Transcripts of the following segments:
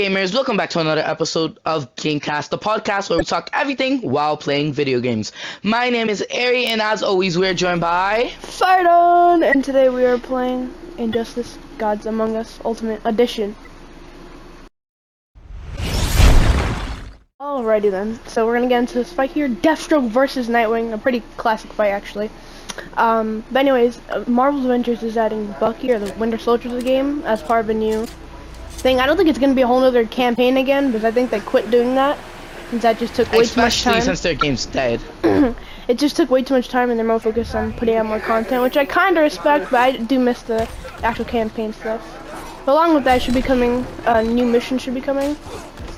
gamers? Welcome back to another episode of Gamecast, the podcast where we talk everything while playing video games. My name is Ari, and as always, we're joined by. Firedun, and today we are playing Injustice: Gods Among Us Ultimate Edition. Alrighty then, so we're gonna get into this fight here: Deathstroke versus Nightwing, a pretty classic fight actually. Um, but anyways, uh, Marvel's Avengers is adding Bucky or the Winter Soldier to the game as part of a new thing. I don't think it's gonna be a whole other campaign again because I think they quit doing that since that just took way too much Especially time. since their game's dead. it just took way too much time and they're more focused on putting out more content, which I kind of respect, but I do miss the actual campaign stuff. But along with that, should be coming, uh, new mission should be coming.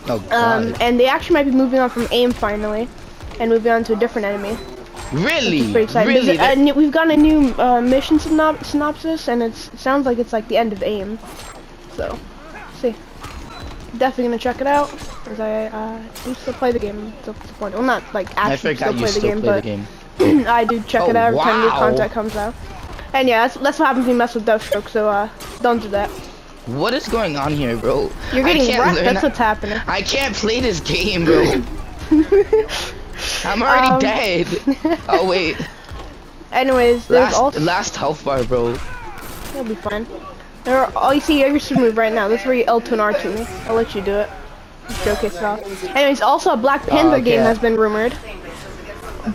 Oh god. Um, and they actually might be moving on from AIM finally and moving on to a different enemy. really? Pretty exciting. Really? There's a- That- new- we've got a new uh, mission synop- synopsis, and it's, it sounds like it's like the end of AIM. So, see. Definitely gonna check it out, because I uh, do still play the game. It's disappointing. Well, not like actually still play the still game, play but the game. I do check Oh, it out every time new wow. content comes out. And yeah, that's, that's what happens when you mess with Deathstroke, so uh, don't do that. What is going on here, bro? You're getting wrecked, that's how- what's happening. I can't play this game, bro. I'm already Um, dead. Oh wait, Anyways, there's last also... last health bar, bro. You'll be fine. There are, all you see super move right now. This is where you L2 and R2 me. I'll let you do it. Showcase it off. Anyways, also a Black Panther okay. game has been rumored.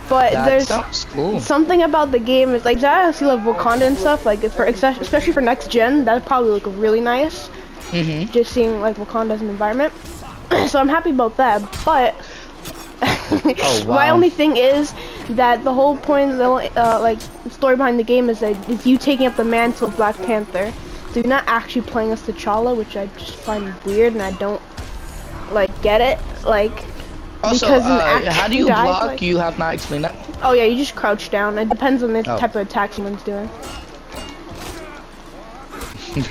But That there's cool. something about the game is like I see like Wakanda and stuff like for especially for next gen that'd probably look really nice. Mhm. Just seeing like Wakanda as an environment. so I'm happy about that. But Oh, my only thing is that the whole point, the uh, like story behind the game is that that is you taking up the mantle of Black Panther. You're not actually playing as T'Challa, which I just find weird and I don't like get it. Like, Also, because uh, how do you died, block? like- You have not explained that. oh yeah, you just crouch down. It depends on the Oh. type of attack someone's doing.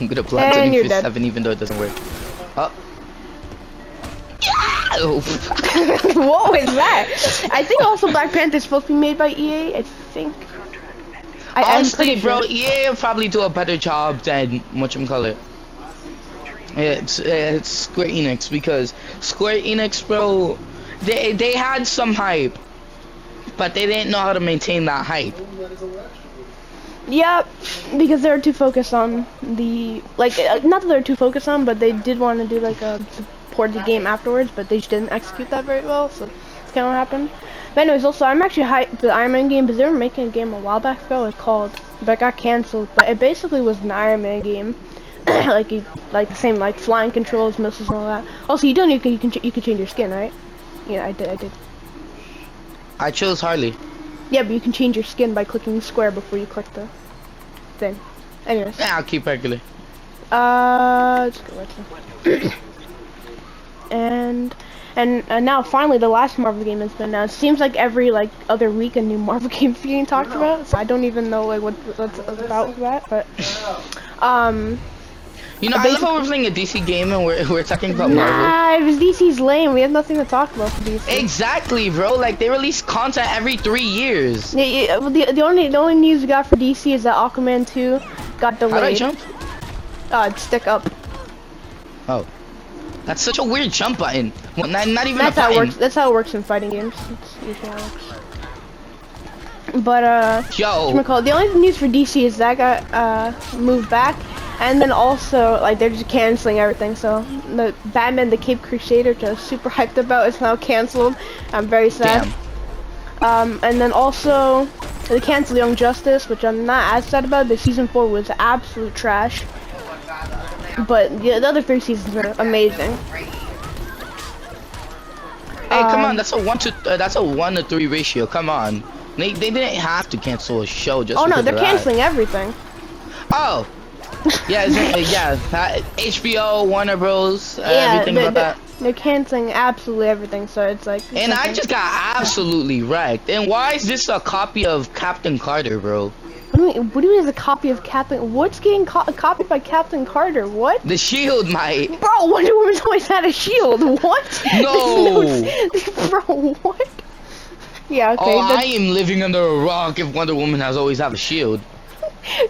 I'm gonna block And you're dead. seven even though it doesn't work. Oh. Oh. what was that? I think also Black Panther's supposed to be made by EA. I think. I, Honestly, bro, sure. EA will probably do a better job than whatchamacallit. It's it's Square Enix because Square Enix, bro, they they had some hype, but they didn't know how to maintain that hype. Yeah, because they were too focused on the like uh, not that they're too focused on, but they did want to do like a support the game afterwards, but they just didn't execute that very well. So that's kind of what happened. But anyways, also I'm actually hyped the Iron Man game because they were making a game a while back ago. It called, but it got canceled. But it basically was an Iron Man game, like you like the same like flying controls, missiles, and all that. Also, you don't you can you can ch- you can change your skin, right? Yeah, I did. I did. I chose Harley. Yeah, but you can change your skin by clicking square before you click the thing. Anyways. Yeah, I'll keep regular. Uh, let's go right there. and and uh, now finally the last Marvel game has been announced. Seems like every like other week a new Marvel game is being talked about. So I don't even know like what what's about that, but um, You know, I love how we're playing a DC game and we're we're talking about Marvel. nah, it was DC's lame. We have nothing to talk about for DC. Exactly, bro. Like they release content every three years. Yeah, yeah, well, the, the only the only news we got for DC is that Aquaman 2 got How do I delayed. jump? Uh, stick up. Oh, that's such a weird jump button. Well, not, not even That's a how button. it works. That's how it works in fighting games. That's usually how it works. But uh, Yo, McCall, the only news for DC is that got uh moved back, and then also like they're just canceling everything. So the Batman: The Caped Crusader, which I was super hyped about, is now canceled. I'm very sad. damn. Um, and then also they canceled Young Justice, which I'm not as sad about. The season four was absolute trash. But the, the other three seasons were amazing. Hey, come on, Um, that's a one to uh, that's a one to three ratio. Come on, they they didn't have to cancel a show just. Oh no, they're canceling everything. Oh, yeah, is uh, yeah, that, HBO, Warner Bros, uh, everything they're, about they're, that. they're canceling absolutely everything. So it's like. And I just got absolutely wrecked. And why is this a copy of Captain Carter, bro? What do you mean? What do you mean? Is a copy of Captain? What's getting co- copied by Captain Carter? What? The Shield, mate. Bro, Wonder Woman's always had a shield. What? No. Bro, what? Yeah. Okay. Oh, I am living under a rock if Wonder Woman has always had a shield.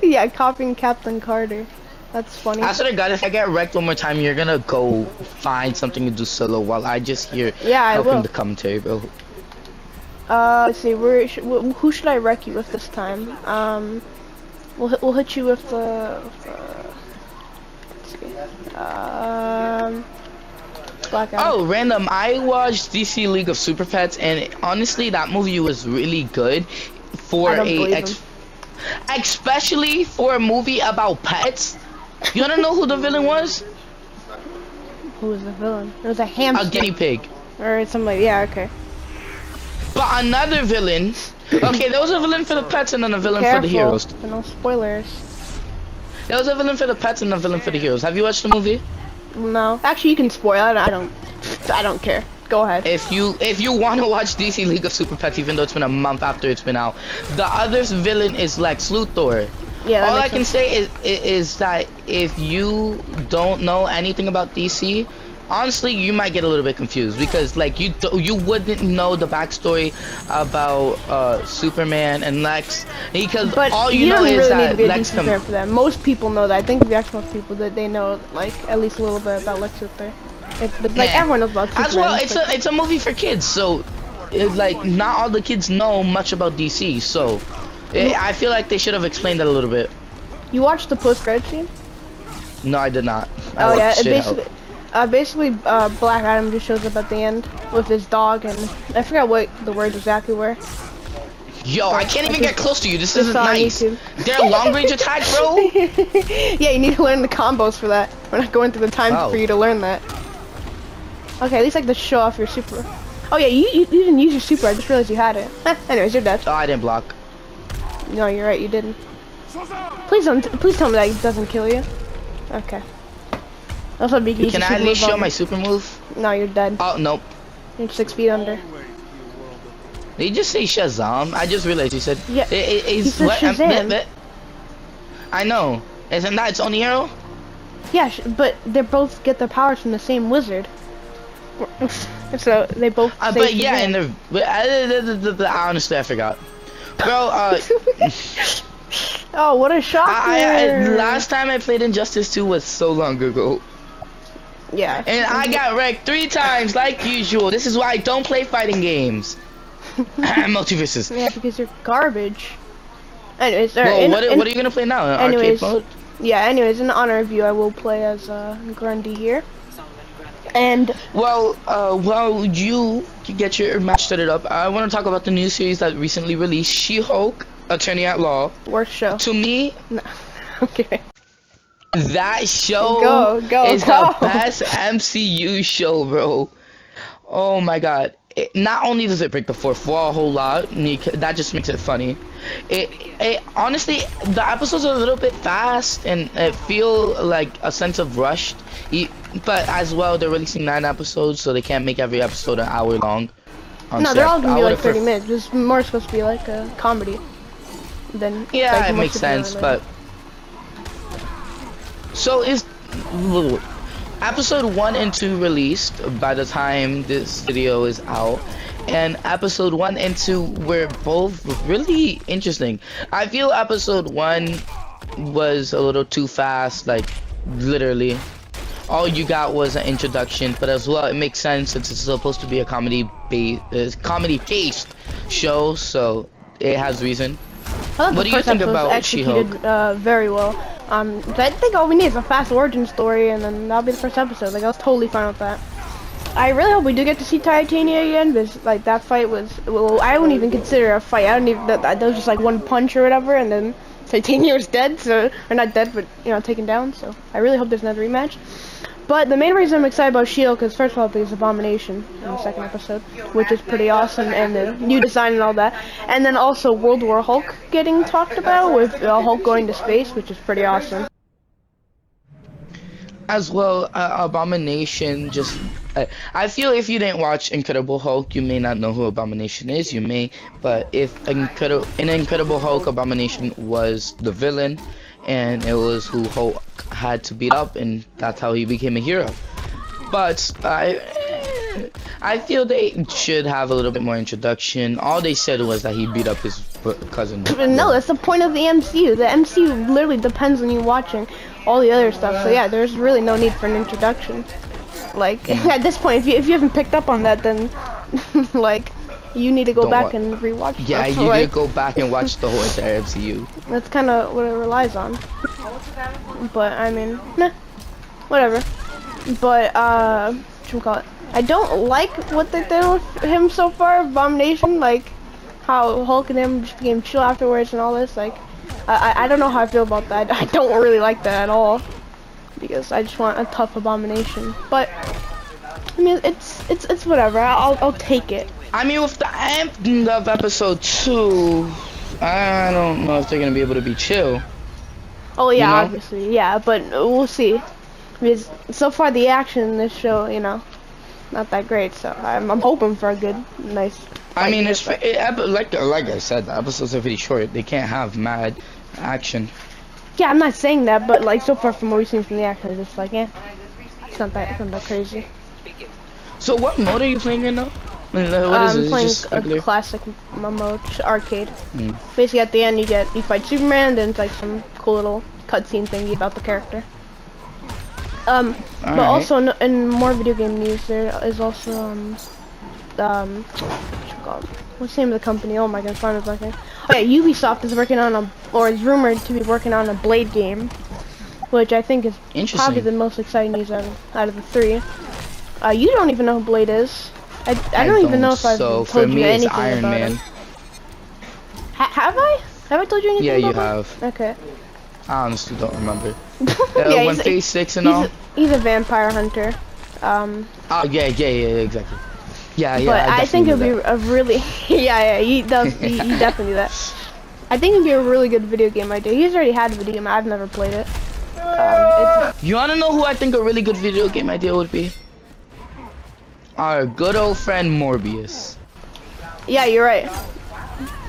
Yeah, copying Captain Carter. That's funny. I swear to God, if I get wrecked one more time, you're gonna go find something to do solo while I just hear Yeah, I helping will. the commentary, bro. Uh, let's see. Where sh wh- who should I wreck you with this time? Um, we'll hit- we'll hit you with the. With the let's see. Um, Black Adam. Oh, random. I watched DC League of Super Pets, and honestly, that movie was really good for a ex- especially for a movie about pets. You wanna know who the villain was? Who was the villain? It was a hamster. A guinea pig. or something. Like, yeah. Okay. But another villain. Okay, there was a villain for the pets and then a villain Careful. for the heroes. No spoilers. There was a villain for the pets and a villain for the heroes. Have you watched the movie? No. Actually, you can spoil it. I don't. I don't care. Go ahead. If you if you want to watch DC League of Super Pets, even though it's been a month after it's been out, the other villain is Lex Luthor. Yeah. All I can sense. say is is that if you don't know anything about DC, honestly, you might get a little bit confused because like you you wouldn't know the backstory about uh, Superman and Lex because But all you, you, know is really need to be a Lex fan for that. Most people know that. I think ask most people that they know like at least a little bit about Lex Luthor. It's, but like Yeah. everyone knows about Superman. As well, it's a it's a movie for kids, so it's like not all the kids know much about DC. So eh, I feel like they should have explained that a little bit. You watched the post credit scene? No, I did not. I Oh yeah, it basically, uh, basically, uh, Black Adam just shows up at the end with his dog, and I forgot what the words exactly were. Yo, I can't even get close to you. This isn't nice. They're long range attack, bro. yeah, you need to learn the combos for that. We're not going through the time Oh. for you to learn that. Okay, at least like to show off your super. Oh yeah, you, you, you didn't use your super. I just realized you had it. Anyways, you're dead. Oh, I didn't block. No, you're right. You didn't. Please don't. Please tell me that it doesn't kill you. Okay. Also, be use Can I at least show on- my super move? No, you're dead. Oh nope. You're six feet under. Did you just say Shazam? I just realized you said. Yeah, It, it, he it's said what? um, Shazam. I know. Isn't that its own hero? Yeah, but they both get their powers from the same wizard. so they both. Uh, but yeah, and the but, uh, uh, uh, honestly, I forgot. Bro, uh, oh, what a shocker! I, I, last time I played Injustice 2 was so long ago. Yeah. And I got wrecked three times like usual. This is why I don't play fighting games. Multiverses. Yeah, because you're garbage. Anyways, Well, in- what, in- what are you gonna play now? anyways, Arcade mode? yeah. Anyways, in honor of you, I will play as uh, Grundy here. And Well, uh, while you get your match started up, I want to talk about the new series that recently released, She-Hulk, Attorney at Law. worst show. To me, No. okay. That show Go, go, is go. the best MCU show, bro. Oh my god. It, not only does it break the fourth wall a whole lot, and you ca- that just makes it funny. It, it honestly, the episodes are a little bit fast and it feel like a sense of rushed. But as well, they're releasing nine episodes, so they can't make every episode an hour long. on No, they're all gonna be like 30 minutes. It's more supposed to be like a comedy. Than Yeah, like, it makes sense, but so is episode one and two released by the time this video is out, and episode one and two were both really interesting. I feel episode one was a little too fast, like literally. All you got was an introduction, but as well, it makes sense since it's supposed to be a comedy based, uh, comedy based show, so it has reason. I What the do you first think about executed uh, very well. Um, I think all we need is a fast origin story, and then that'll be the first episode. Like I was totally fine with that. I really hope we do get to see Titania again, because like that fight was. Well, I wouldn't even consider it a fight. I don't even. That, that was just like one punch or whatever, and then Titania was dead. So or not dead, but you know taken down. So I really hope there's another rematch. But the main reason I'm excited about Shield, because first of all, there's Abomination in the second episode, which is pretty awesome, and the new design and all that. And then also World War Hulk getting talked about with uh, Hulk going to space, which is pretty awesome. As well, uh, Abomination just. Uh, I feel if you didn't watch Incredible Hulk, you may not know who Abomination is. You may, but if Incredible in Incredible Hulk, Abomination was the villain, and it was who Hulk had to beat up, and that's how he became a hero. But I, I feel they should have a little bit more introduction. All they said was that he beat up his cousin. No, that's the point of the MCU. The MCU literally depends on you watching. all the other stuff. So yeah, there's really no need for an introduction. Like mm. at this point, if you if you haven't picked up on that, then like you need to go Don't back and rewatch. Yeah, you like, need to go back and watch the whole entire MCU. That's kind of what it relies on. But I mean, nah, whatever. But uh, call it? I don't like what they did with him so far, Abomination. Like how Hulk and him just became chill afterwards and all this. Like I I, I don't know how I feel about that. I don't really like that at all because I just want a tough Abomination. But I mean, it's it's it's whatever. I'll I'll take it. I mean, with the end of episode two, I don't know if they're gonna be able to be chill. Oh yeah, know? obviously, yeah, but we'll see. Because so far the action in this show, you know, not that great. So I'm, I'm hoping for a good, nice. I mean, it's it, like like I said, the episodes are pretty short. They can't have mad action. yeah, I'm not saying that, but like so far from what we've seen from the action, it's just like, yeah, it's not that, it's not that crazy. So what mode are you playing in now? Um, it? I'm It's playing just a regular? classic m- mode, just arcade. Mm. Basically, at the end, you get you fight Superman, then it's like some cool little cutscene thingy about the character. Um, but Alright. also in, in more video game news, there is also um, um, what you call it? what's the name of the company? Oh my god, finally blanking. Oh yeah, Ubisoft is working on a, or is rumored to be working on a Blade game, which I think is probably the most exciting news out of, out of the three. Uh, you don't even know who Blade is. I, I, don't even know if I've so told for me you it's anything Iron about Man. him. Ha- have I? Have I told you anything Yeah, you about have. Okay. I honestly don't remember. yeah, Uh, when he's, Phase Six and he's, all. a, he's a vampire hunter. Um, Oh yeah, yeah, yeah, exactly. Yeah, yeah. but I, think it'd be a really yeah, yeah, he does, he, he definitely do that. I think it'd be a really good video game idea. He's already had a video game. I've never played it. Um, You wanna know who I think a really good video game idea would be? Our good old friend Morbius. yeah, you're right.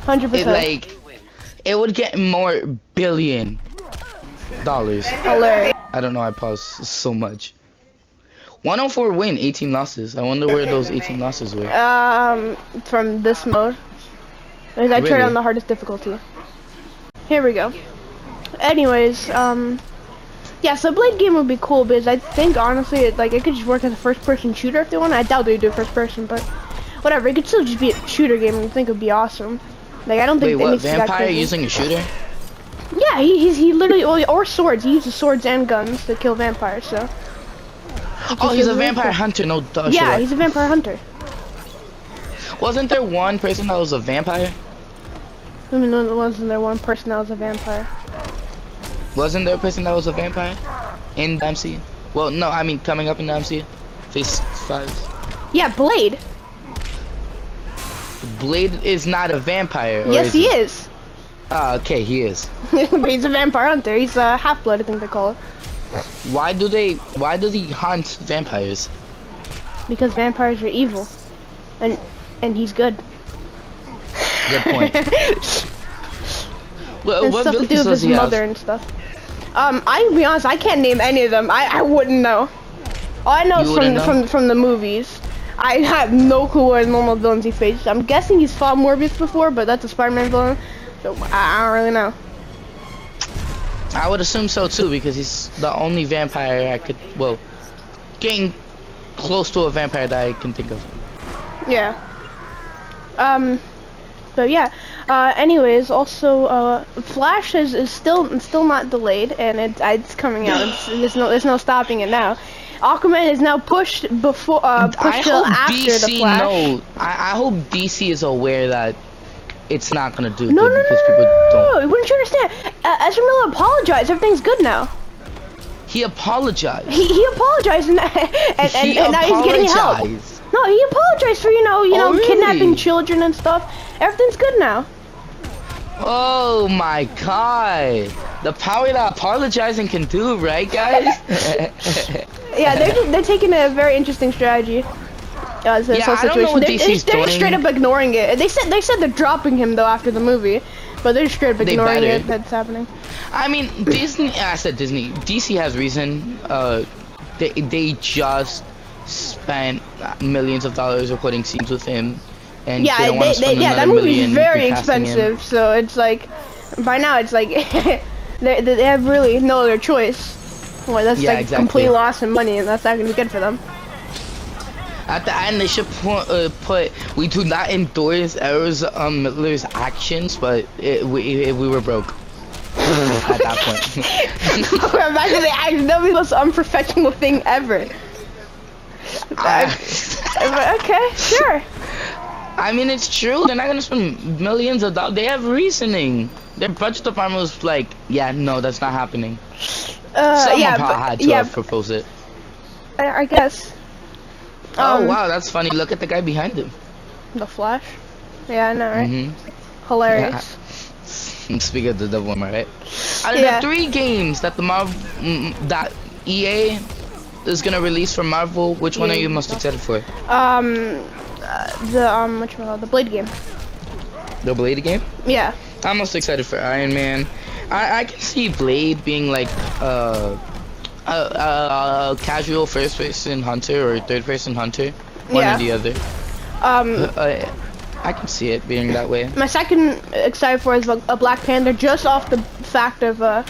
100%. It like, it would get more billion dollars. hilarious. I don't know. I paused so much. 104 win, 18 losses. I wonder where those 18 losses were. Um, from this mode, because I tried Really? on the hardest difficulty. Here we go. Anyways, um, yeah, so Blade game would be cool because I think honestly, it, like it could just work as a first-person shooter if they want. I doubt they would do first-person, but whatever. It could still just be a shooter game, and I think it would be awesome. Like I don't think Wait, what? makes it that Vampire using a shooter? Yeah, he, he's he literally well, or swords. He uses swords and guns to kill vampires. So Oh, he's a vampire cool. hunter. No, duh, yeah, sure. he's a vampire hunter. Wasn't there one person that was a vampire? I mean, there wasn't there one person that was a vampire. Wasn't there a person that was a vampire in the MCU? Well, no, I mean coming up in the MCU. Phase five. Yeah, Blade. Blade is not a vampire. yes, he he? is. Ah, okay, he is. but he's a vampire hunter. He's a half-blood, I think they call it. Why do they? Why does he hunt vampires? Because vampires are evil, and and he's good. Good point. Well, and what stuff to do with his mother and stuff. Um, I to be honest, I can't name any of them. I I wouldn't know. All I know You is from know? from from the movies. I have no clue what normal villains he faced. I'm guessing he's fought Morbius before, but that's a Spider-Man villain, so I, I don't really know. I would assume so too, because he's the only vampire I could. Well, getting close to a vampire that I can think of. Yeah. Um. So yeah. Uh. Anyways, also, uh, Flash is, is still still not delayed, and it's it's coming out. It's, there's no there's no stopping it now. Aquaman is now pushed before uh pushed after the DC Flash. know. I, I hope DC is aware that it's not gonna do No, good no, because no, people no, don't. no, Wouldn't you understand? Uh, Ezra Miller apologized. Everything's good now. He apologized. He, he apologized, and and, and, he and now he's getting help. No, he apologized for you know you Oh, know really? kidnapping children and stuff. Everything's good now. Oh my god. The power that apologizing can do, right guys? Yeah, they're just, they're taking a very interesting strategy. Uh, this Yeah, whole I don't know what they're, DC's they're doing. straight up ignoring it. They said they said they're dropping him though after the movie, but they're straight up ignoring it. That's happening. I mean, Disney. I said Disney. DC has reason. Uh, they they just spent millions of dollars recording scenes with him, and Yeah, they they, they, yeah, that movie's very recasting him. expensive. So it's like, by now it's like they they have really no other choice. Well, that's Yeah, like exactly. complete loss in money, and that's not gonna be good for them. At the end, they should put, uh, put we do not endorse Ezra um, Miller's actions, but it, we it, we were broke at that point. Back the action. That'll be the most unprofessional thing ever. I, okay, sure. I mean, it's true. They're not gonna spend millions of dollars. They have reasoning. Their budget department was like, yeah, no, that's not happening. Uh, Someone yeah, but, had to yeah, have proposed it. I, I guess. oh Um, wow, that's funny. Look at the guy behind him. The Flash. Yeah, I know, right? Mm -hmm. Hilarious. Speak of the devil, am I right? Out of Yeah. the three games that the Marvel mm, that EA is gonna release for Marvel, which one are you most excited for? Um, uh, the um, which one? The Blade game. The Blade game? Yeah. I'm most excited for Iron Man. I, I can see Blade being like uh, a, a, a casual first person hunter or third person hunter, one Yeah. or the other. Um, Uh, I can see it being that way. my second excited for is a Black Panther, just off the fact of uh,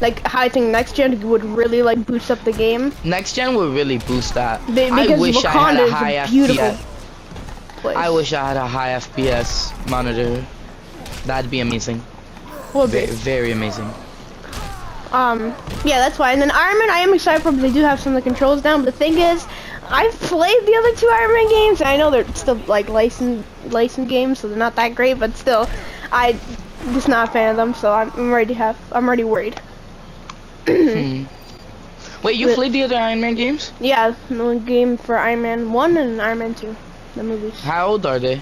like I think next gen would really like boost up the game. Next gen would really boost that. Be- I Because wish I had Wakanda a high a beautiful FPS. place. I wish I had a high FPS monitor. That'd be amazing. Would Very, be. very amazing. Um, yeah, that's why. And then Iron Man, I am excited for because they do have some of the controls down. But the thing is, I've played the other two Iron Man games, and I know they're still like licensed licensed games, so they're not that great. But still, I just not a fan of them, so I'm, I'm already have I'm already worried. Hmm. Wait, you But- played the other Iron Man games? Yeah, the game for Iron Man one and Iron Man two, the movies. How old are they?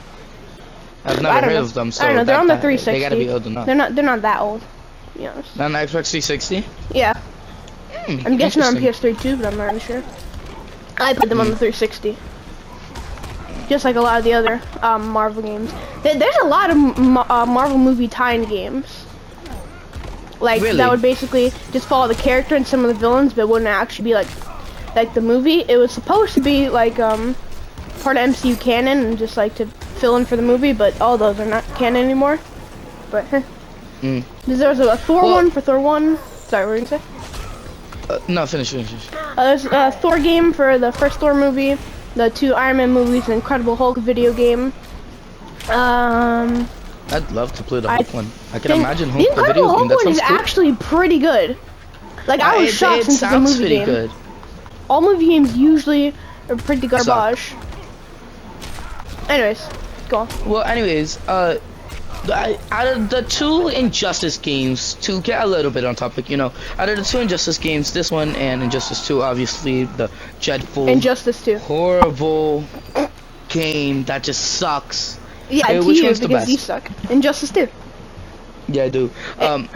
I've never heard know. of them, so I don't know. They're on the 360. They gotta be old enough. They're not. They're not that old. Honest. On Xbox 360? Yeah, Hmm, I'm guessing they're on. PS3 too, but I'm not really sure. I played them on the 360. Just like a lot of the other um, Marvel games. There's a lot of uh, Marvel movie tie-in games. Like Really? that would basically just follow the character and some of the villains, but wouldn't actually be like like the movie. It was supposed to be like um part of MCU canon and just like to fill in for the movie, but all those are not canon anymore. But heh. Mm. there was a Thor Well- one for Thor one. Sorry, what were you gonna say? Uh, no, finish, finish, finish. Uh, there's a Thor game for the first Thor movie, the two Iron Man movies, Incredible Hulk video game. Um, I'd love to play the I one. I can imagine Hulk, the video game. That one is cool. actually pretty good. Like I Uh, was it, shocked it since it's a movie pretty game. good. All movie games usually are pretty garbage. Anyways, go on. Well, anyways, uh, the- out of the two Injustice games, to get a little bit on topic, you know, out of the two Injustice games, this one and Injustice 2, obviously, the dreadful, Injustice 2. horrible game that just sucks. Yeah, Hey, to which you one's the because you suck. Injustice 2. Yeah, I do. Um,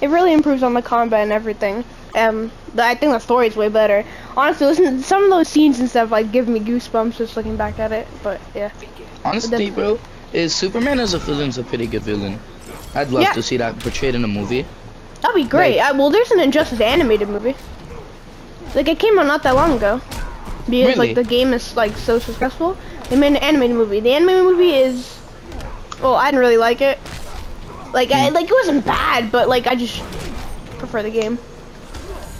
It really improves on the combat and everything. Um, the, I think the story is way better. Honestly, listen, some of those scenes and stuff like give me goosebumps just looking back at it. But yeah. honestly, bro, is Superman as a villain's a pretty good villain. I'd love Yeah. to see that portrayed in a movie. That'd be great. Like- I, well, there's an Injustice animated movie. Like it came out not that long ago. Because Really? like the game is like so successful, an animated movie. The animated movie is, well, I didn't really like it. Like I Hmm. like it wasn't bad, but like I just prefer the game.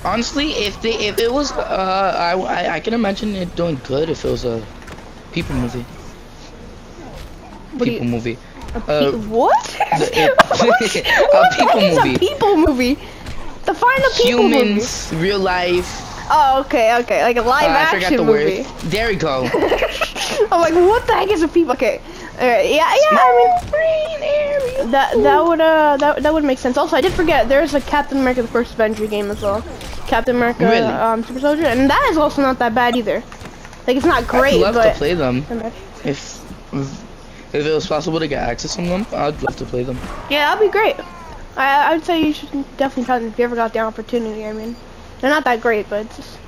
Honestly, if they if it was, uh, I, I I can imagine it doing good if it was a people movie. What people you? movie. A Uh, pe- what? the- it- what? a What the people movie. A people movie. Define a people movie. Humans, real life. Oh, okay, okay, like a live Uh, I action forgot the movie. word. There we go. I'm like, what the heck is a people? Okay, Alright, yeah, yeah. I mean, that that would uh that that would make sense. Also, I did forget there's a Captain America: The First Avenger game as well. Captain America, Really? um, Super Soldier, and that is also not that bad either. Like it's not great, I'd love but to play them if if it was possible to get access to them. I'd love to play them. yeah, that'd be great. I I would say you should definitely try them if you ever got the opportunity. I mean, they're not that great, but it's just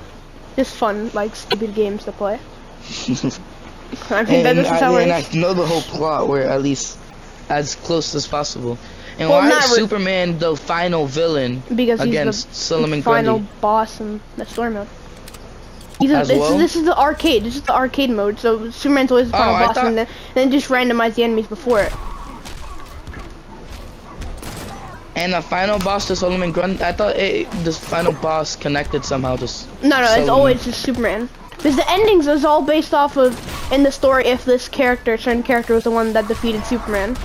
just fun, like stupid games to play. I that and I, and I know the whole plot, where at least as close as possible. And Well, why is Superman the final villain Because he's against the Solomon final Grundy? boss in the story mode. He's a, this, well? is, this is the arcade. This is the arcade mode. So Superman's always the Oh, final I boss, thought- and then, then just randomize the enemies before it. And the final boss to Solomon Grundy, I thought it, this final boss connected somehow to. s- No, no, it's Solomon. always just Superman. Because the endings is all based off of in the story if this character, certain character, was the one that defeated Superman,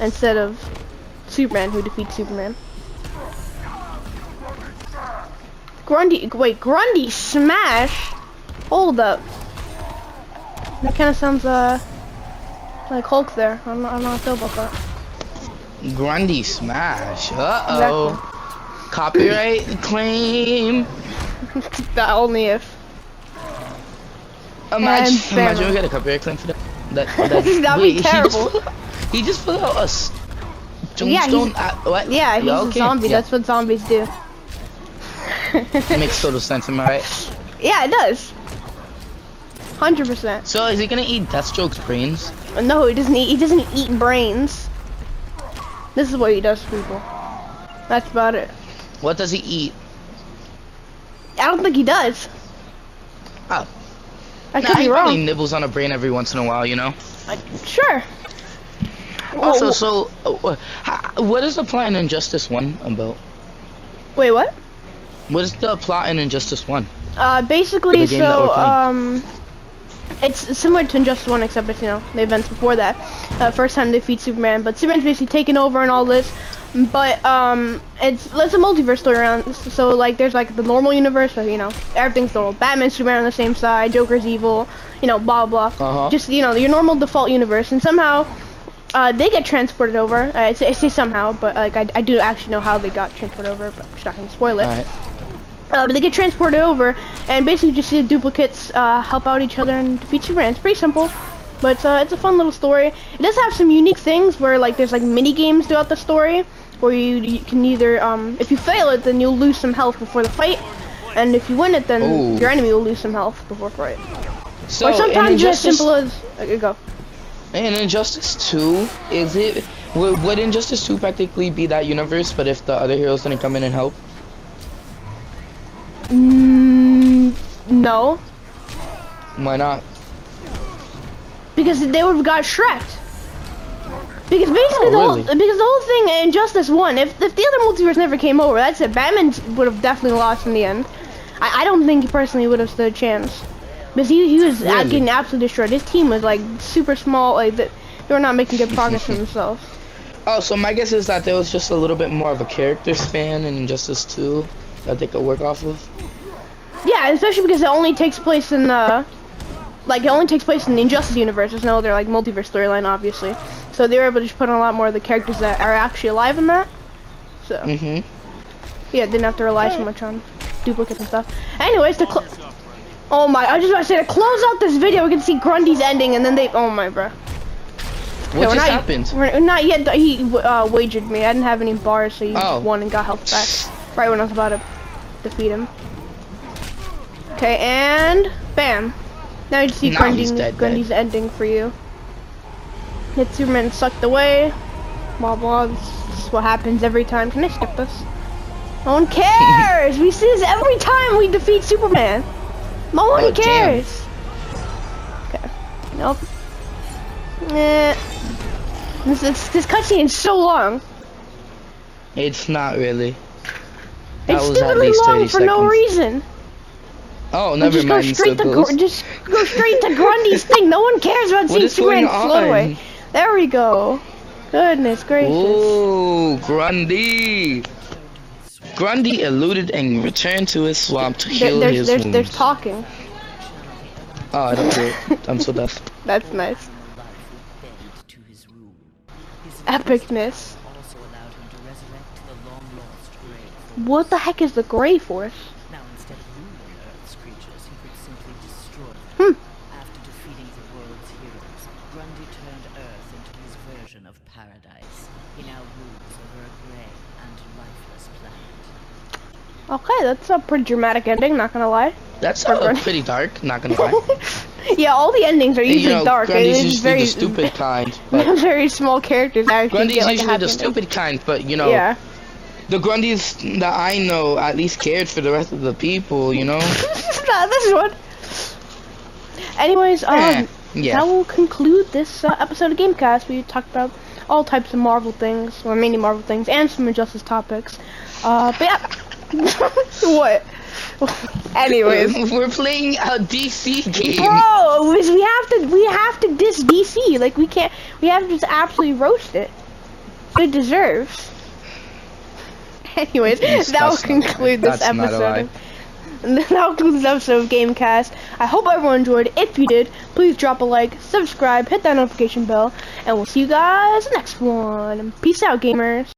instead of Superman who defeats Superman. Grundy, wait, Grundy Smash? Hold up. That kind of sounds uh like Hulk there. I don't, know- I don't know how I feel about that. Grundy Smash. Uh oh. Copyright claim. that only if. Imagine, And imagine we get a copyright claim for that. That, that That'd be wait, he just terrible. He just put out a s- Yeah, he's- uh, what? Yeah, he's okay. a zombie. Yeah. That's what zombies do. makes total sense. Am I right? Yeah, it does. Hundred percent. So is he gonna eat Deathstroke's brains? No, he doesn't eat. He doesn't eat brains. This is what he does to people. That's about it. What does he eat? I don't think he does. Oh. I Nah, could he be wrong. nibbles on a brain every once in a while, you know. I- sure. Also, so uh, what is the plot in Injustice One about? wait, what? What is the plot in Injustice One? Uh, basically, The game that so um, it's similar to Injustice One, except it's you know the events before that. Uh, first time they defeat Superman, but Superman's basically taken over and all this. But um, it's it's a multiverse story around. So like, there's like the normal universe, where you know everything's normal. Batman, Superman on the same side. Joker's evil. You know, blah blah. Uh-huh. Just you know your normal default universe, and somehow. Uh, they get transported over. Uh, I say somehow, but like I, I do actually know how they got transported over, but I'm just not gonna spoil it. Uh, but they get transported over, and basically just see the duplicates uh, help out each other and defeat Superman. It's pretty simple, but it's, uh, it's a fun little story. It does have some unique things where like there's like mini games throughout the story, where you, you can either um, if you fail it, then you'll lose some health before the fight, and if you win it, then Ooh. your enemy will lose some health before fight. So or sometimes it's as simple as okay, go. in Injustice Two, is it would, would Injustice Two practically be that universe? But if the other heroes didn't come in and help, Mm, no, why not? because they would have got Shrek'd. Because basically Oh, the whole because the whole thing in Injustice One, if if the other multiverse never came over, that's it. Batman would have definitely lost in the end. I, I don't think he personally would have stood a chance. Because he, he was Really? getting absolutely destroyed. His team was like super small, like they, they were not making good progress for themselves. Oh, so my guess is that there was just a little bit more of a character span in Injustice Two that they could work off of. Yeah, especially because it only takes place in the, like it only takes place in the Injustice universe. There's no other like multiverse storyline, obviously. So they were able to just put in a lot more of the characters that are actually alive in that. So Mm-hmm. yeah, didn't have to rely so much on duplicates and stuff. Anyways, to close. Oh my! I was just about to say to close out this video, we can see Grundy's ending, and then they. Oh my, bro. What we're just not, happened? We're not yet. He uh, wagered me. I didn't have any bars, so he Oh. won and got health back right when I was about to defeat him. Okay, and bam. Now you see Grundy, he's dead, Grundy's ending for you. Superman sucked away. Blah blah. This is what happens every time. Can I skip this? No one cares. we see this every time we defeat Superman. No one Oh, damn. cares. Okay. Nope. Eh. This, this, this cutscene is so long. It's not really. That It's was at stupidly least long 30 for no reason. Oh, We never just go straight to Circles. Gr- just go straight to Grundy's thing. No one cares about What seeing is going Superman float away. There we go. Goodness gracious. Ooh, Grundy. Grundy eluded and returned to his swamp to There, heal there's his there's wounds. there's talking. oh, I don't do it. I'm so deaf. That's nice. bent to his rule. His Epicness. also allowed him to resurrect the long lost Grey What the heck is the Gray Force? Now instead of ruling Earth's creatures, he could simply destroy them. Hmm. After defeating the world's heroes, Grundy turned Earth into his version of paradise. He now rules over a grey and lifeless planet. Okay, that's a pretty dramatic ending. Not gonna lie. That's uh, pretty dark. Not gonna lie. yeah, all the endings are usually you know, dark. Grundy's It's usually very the stupid kind, but very small characters actually Grundy's get like usually the ending. stupid kind. But you know, Yeah. The Grundys that I know at least cared for the rest of the people. You know. Nah, this is one. Anyways, um, Eh. Yeah. that will conclude this uh, episode of Gamecast. We talked about all types of Marvel things, or mainly Marvel things, and some Injustice topics. Uh, but yeah. what? Anyways. We're playing a DC game. Bro, we we have to we have to diss DC. Like we can't we have to just absolutely roast it. It deserves. Anyways, that will that's not a lie. conclude this That's not a lie. episode. of- That will conclude this episode of Gamecast. I hope everyone enjoyed. If you did, please drop a like, subscribe, hit that notification bell, and we'll see you guys next one. Peace out, gamers.